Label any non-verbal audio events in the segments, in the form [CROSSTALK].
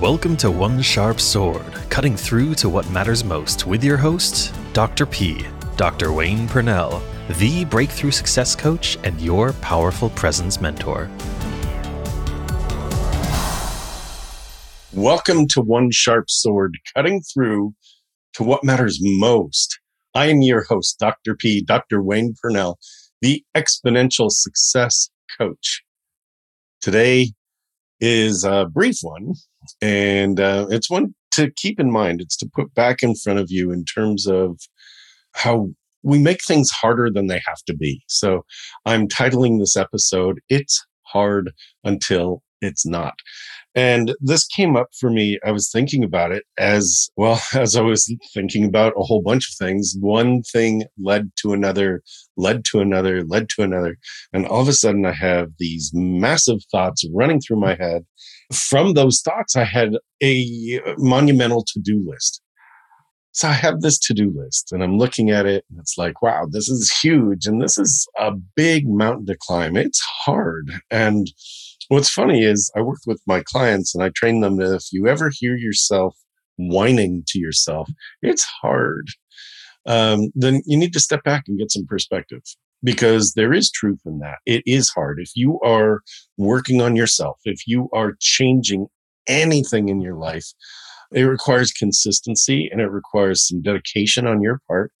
Welcome to One Sharp Sword, cutting through to what matters most with your host, Dr. P, Dr. Wayne Purnell, the breakthrough success coach and your powerful presence mentor. Welcome to One Sharp Sword, cutting through to what matters most. I am your host, Dr. P, Dr. Wayne Purnell, the exponential success coach. Today is a brief one, and uh, it's one to keep in mind. It's to put back in front of you in terms of how we make things harder than they have to be. So I'm titling this episode, It's Hard Until It's Not. And this came up for me. I was thinking about it as well [LAUGHS] as I was thinking about a whole bunch of things. One thing led to another, led to another, led to another. And all of a sudden, I have these massive thoughts running through my head. From those thoughts, I had a monumental to do list. So I have this to do list and I'm looking at it and it's like, wow, this is huge and this is a big mountain to climb. It's hard. And What's funny is I work with my clients and I train them that if you ever hear yourself whining to yourself, it's hard. Um, then you need to step back and get some perspective because there is truth in that. It is hard. If you are working on yourself, if you are changing anything in your life, it requires consistency and it requires some dedication on your part.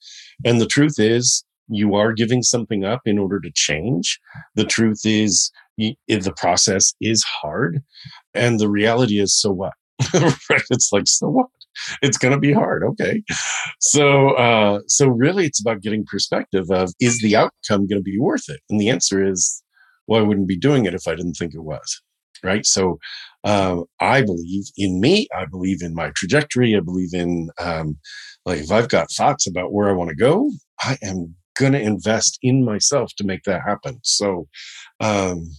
And the truth is, you are giving something up in order to change. The truth is, the process is hard. And the reality is, so what? [LAUGHS] right? It's like, so what? [LAUGHS] It's going to be hard. Okay. So, uh, so really it's about getting perspective of, is the outcome going to be worth it? And the answer is, well, I wouldn't be doing it if I didn't think it was. Right. So, uh, I believe in me. I believe in my trajectory. I believe in, um, like, if I've got thoughts about where I want to go, I am going to invest in myself to make that happen. So, um,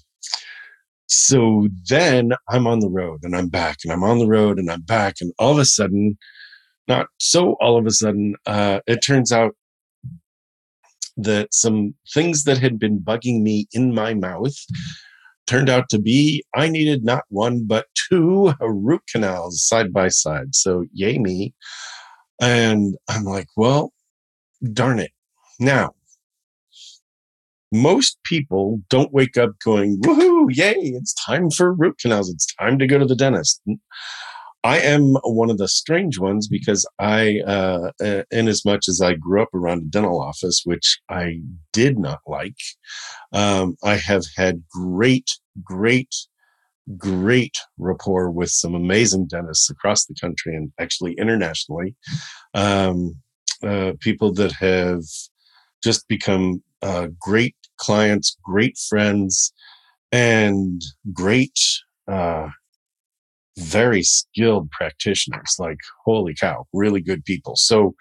so then I'm on the road and I'm back and I'm on the road and I'm back. And all of a sudden, not so all of a sudden, uh, it turns out that some things that had been bugging me in my mouth turned out to be I needed not one, but two [LAUGHS] root canals side by side. So, yay me. And I'm like, well, darn it. Now, most people don't wake up going, woohoo, yay, it's time for root canals. It's time to go to the dentist. I am one of the strange ones because I, uh, uh, in as much as I grew up around a dental office, which I did not like, um, I have had great, great, great rapport with some amazing dentists across the country and actually internationally. Um, uh, people that have just become uh, great clients, great friends, and great, uh, very skilled practitioners. Like, holy cow, really good people. So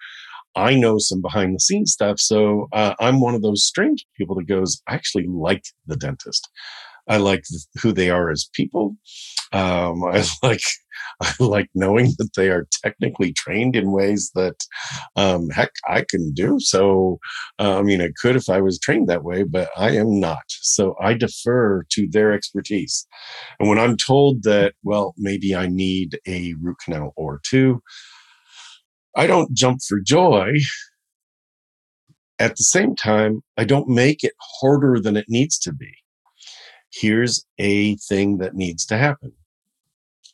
I know some behind the scenes stuff. So uh, I'm one of those strange people that goes, I actually like the dentist. I like who they are as people. Um, [LAUGHS] I like I [LAUGHS] like knowing that they are technically trained in ways that, um, heck, I can do. So, uh, I mean, I could if I was trained that way, but I am not. So I defer to their expertise. And when I'm told that, well, maybe I need a root canal or two, I don't jump for joy. At the same time, I don't make it harder than it needs to be. Here's a thing that needs to happen.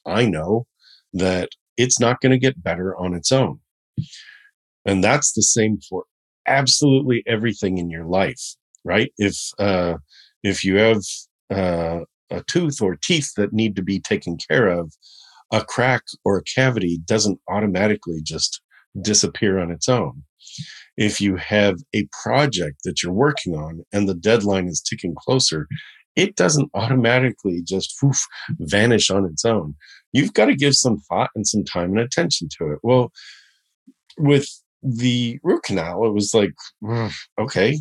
I know that it's not going to get better on its own. And that's the same for absolutely everything in your life, right? If, uh, if you have, uh, a tooth or teeth that need to be taken care of, a crack or a cavity doesn't automatically just disappear on its own. If you have a project that you're working on and the deadline is ticking closer, it doesn't automatically just poof, vanish on its own. You've got to give some thought and some time and attention to it. Well, with the root canal, it was like, okay,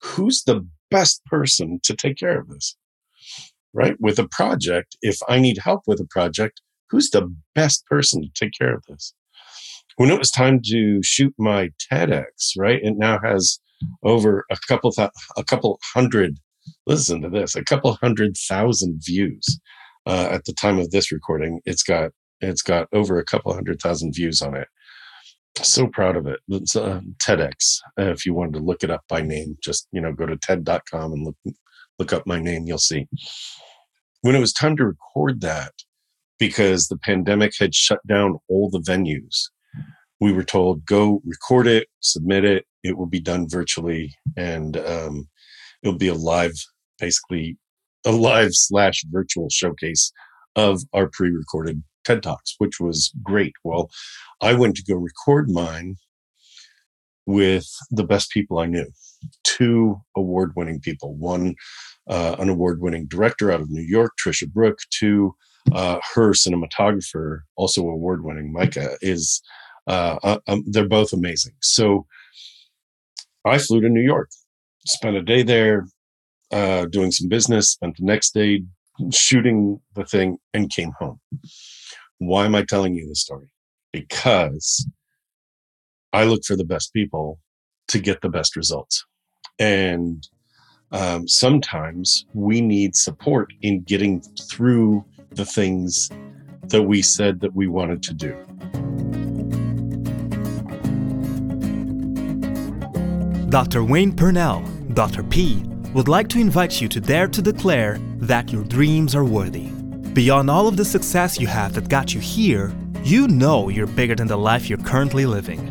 who's the best person to take care of this? Right? With a project, if I need help with a project, who's the best person to take care of this? When it was time to shoot my TEDx, right? It now has over a couple th- a couple hundred listen to this, a couple hundred thousand views. Uh, at the time of this recording, it's got it's got over a couple hundred thousand views on it. So proud of it. It's uh, TEDx. Uh, if you wanted to look it up by name, just you know go to TED.com and look look up my name. You'll see. When it was time to record that, because the pandemic had shut down all the venues, we were told go record it, submit it. It will be done virtually, and um, it'll be a live, basically a live slash virtual showcase of our pre-recorded TED Talks, which was great. Well, I went to go record mine with the best people I knew. Two award winning people. One, uh, an award winning director out of New York, Trisha Brook. Two, uh, her cinematographer, also award winning, Micah, is, uh, uh, um, they're both amazing. So I flew to New York, spent a day there uh, doing some business, spent the next day shooting the thing, and came home. Why am I telling you this story? Because I look for the best people to get the best results. And um, sometimes we need support in getting through the things that we said that we wanted to do. Dr. Wayne Purnell, Dr. P, would like to invite you to dare to declare that your dreams are worthy. Beyond all of the success you have that got you here, you know you're bigger than the life you're currently living.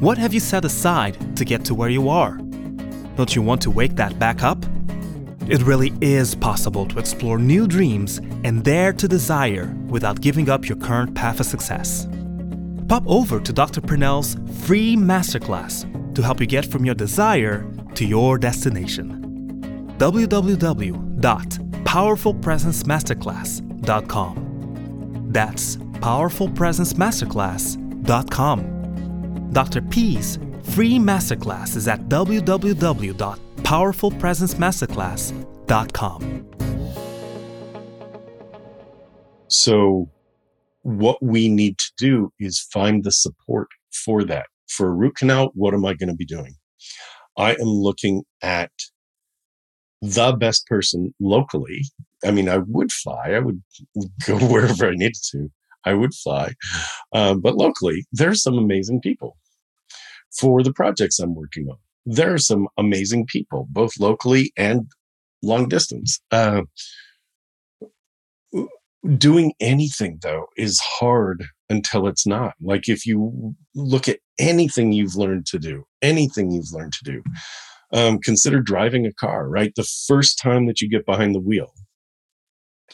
What have you set aside to get to where you are? Don't you want to wake that back up? It really is possible to explore new dreams and dare to desire without giving up your current path of success. Pop over to Dr. Purnell's free masterclass to help you get from your desire to your destination. Www powerfulpresencemasterclass.com. That's powerfulpresencemasterclass.com. Dr. P's free masterclass is at www.powerfulpresencemasterclass.com. So, what we need to do is find the support for that. For a root canal, what am I going to be doing? I am looking at the best person locally. I mean, I would fly. I would go [LAUGHS] wherever I needed to. I would fly. Um, but locally, there's some amazing people for the projects I'm working on. There are some amazing people, both locally and long distance. Uh, doing anything, though, is hard until it's not. Like if you look at anything you've learned to do, anything you've learned to do, um, consider driving a car, right? The first time that you get behind the wheel,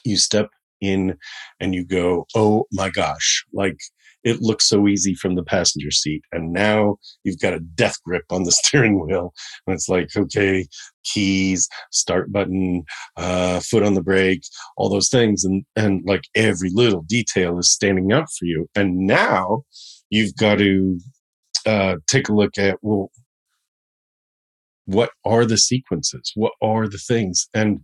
you step in and you go, oh my gosh, like it looks so easy from the passenger seat. And now you've got a death grip on the [LAUGHS] steering wheel. And it's like, okay, keys, start button, uh, foot on the brake, all those things. And, and like every little detail is standing out for you. And now you've got to uh, take a look at, well, what are the sequences? What are the things? And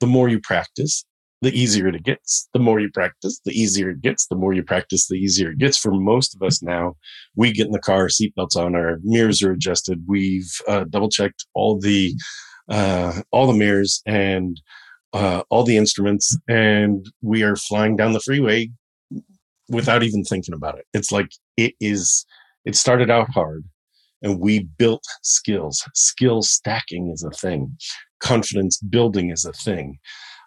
the more you practice, the easier it gets. The more you practice, the easier it gets. The more you practice, the easier it gets. For most of us now, we get in the car, seatbelts on, our mirrors are adjusted. We've uh, double checked all the uh, all the mirrors and uh, all the instruments, and we are flying down the freeway without even thinking about it. It's like it is. It started out hard, and we built skills. Skill stacking is a thing. Confidence building is a thing.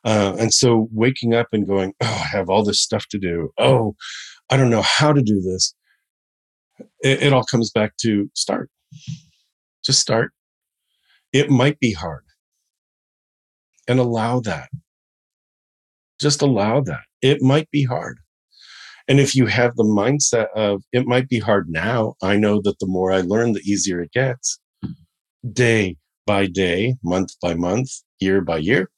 Uh, and so waking up and going, oh, I have all this stuff to do. Oh, I don't know how to do this. It, it all comes back to start. Just start. It might be hard. And allow that. Just allow that. It might be hard. And if you have the mindset of it might be hard now, I know that the more I learn, the easier it gets. Day by day, month by month, year by year.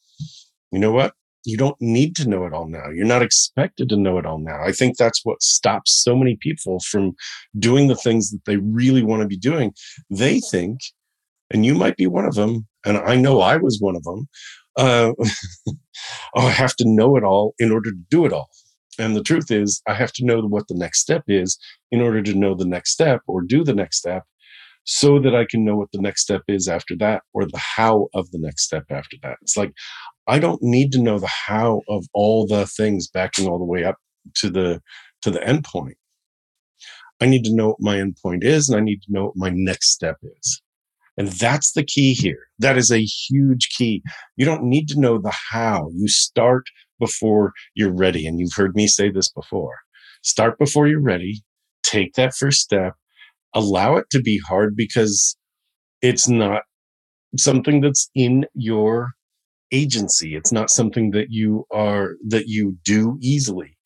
You know what? You don't need to know it all now. You're not expected to know it all now. I think that's what stops so many people from doing the things that they really want to be doing. They think, and you might be one of them, and I know I was one of them. Uh, [LAUGHS] oh, I have to know it all in order to do it all. And the truth is, I have to know what the next step is in order to know the next step or do the next step so that I can know what the next step is after that or the how of the next step after that. It's like I don't need to know the how of all the things backing all the way up to the to the end point. I need to know what my end point is and I need to know what my next step is. And that's the key here. That is a huge key. You don't need to know the how. You start before you're ready. And you've heard me say this before. Start before you're ready. Take that first step. Allow it to be hard because it's not something that's in your agency. It's not something that you are, that you do easily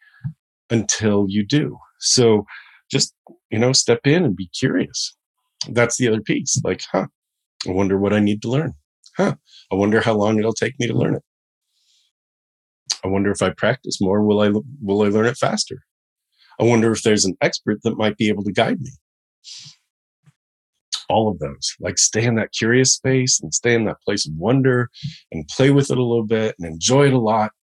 until you do. So just, you know, step in and be curious. That's the other piece. Like, huh, I wonder what I need to learn. Huh, I wonder how long it'll take me to learn it. I wonder if I practice more, will I, will I learn it faster? I wonder if there's an expert that might be able to guide me. All of those, like stay in that curious space and stay in that place of wonder and play with it a little bit and enjoy it a lot.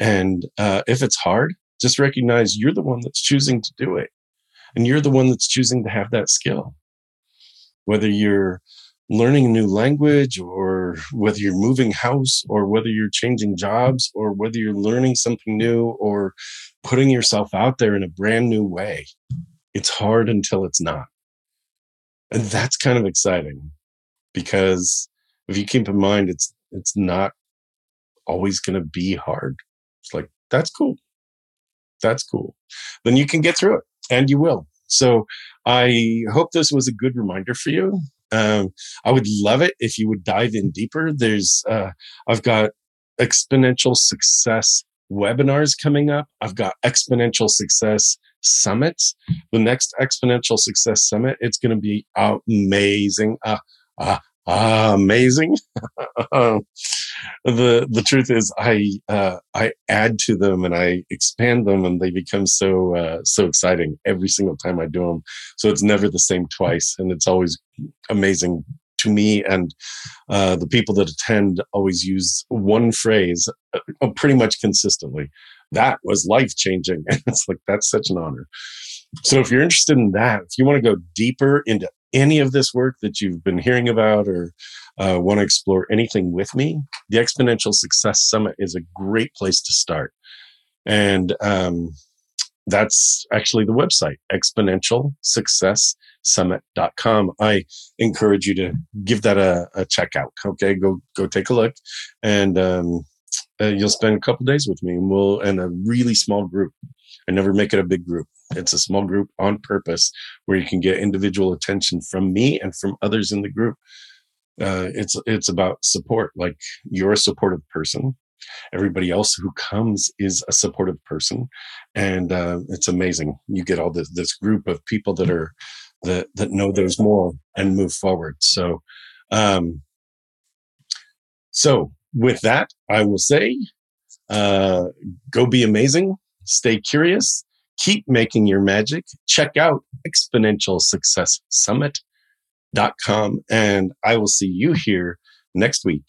And uh, if it's hard, just recognize you're the one that's choosing to do it. And you're the one that's choosing to have that skill. Whether you're learning a new language or whether you're moving house or whether you're changing jobs or whether you're learning something new or putting yourself out there in a brand new way. It's hard until it's not. And that's kind of exciting because if you keep in mind it's it's not always going to be hard. It's like that's cool. That's cool. Then you can get through it and you will. So I hope this was a good reminder for you. Um, I would love it if you would dive in deeper. There's, uh, I've got exponential success webinars coming up. I've got exponential success summits. The next exponential success summit, it's going to be amazing. Uh, uh, amazing. [LAUGHS] the the truth is, I uh, I add to them and I expand them, and they become so uh, so exciting every single time I do them. So it's never the same twice, and it's always amazing to me. And uh, the people that attend always use one phrase uh, pretty much consistently. That was life changing. [LAUGHS] it's like that's such an honor. So if you're interested in that, if you want to go deeper into any of this work that you've been hearing about or uh, want to explore anything with me, the Exponential Success Summit is a great place to start. And um, that's actually the website, exponentialsuccesssummit.com. I encourage you to give that a, a check out. Okay, go go take a look, and um, uh, you'll spend a couple days with me, and we'll and a really small group. I never make it a big group. It's a small group on purpose where you can get individual attention from me and from others in the group. Uh, it's it's about support. Like you're a supportive person. Everybody else who comes is a supportive person, and uh, it's amazing. You get all this this group of people that are that that know there's more and move forward. So, um, so with that, I will say, uh, go be amazing. Stay curious keep making your magic. Check out Exponential Success Summit.com, and I will see you here next week.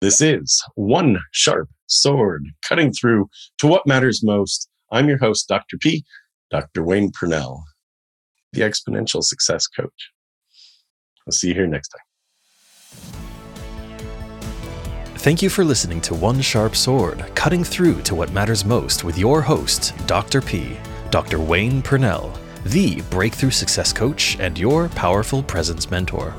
This is One Sharp Sword, cutting through to what matters most. I'm your host, Dr. P, Dr. Wayne Purnell, the Exponential Success Coach. I'll see you here next time. Thank you for listening to One Sharp Sword, cutting through to what matters most with your host, Dr. P, Dr. Wayne Purnell, the breakthrough success coach and your powerful presence mentor.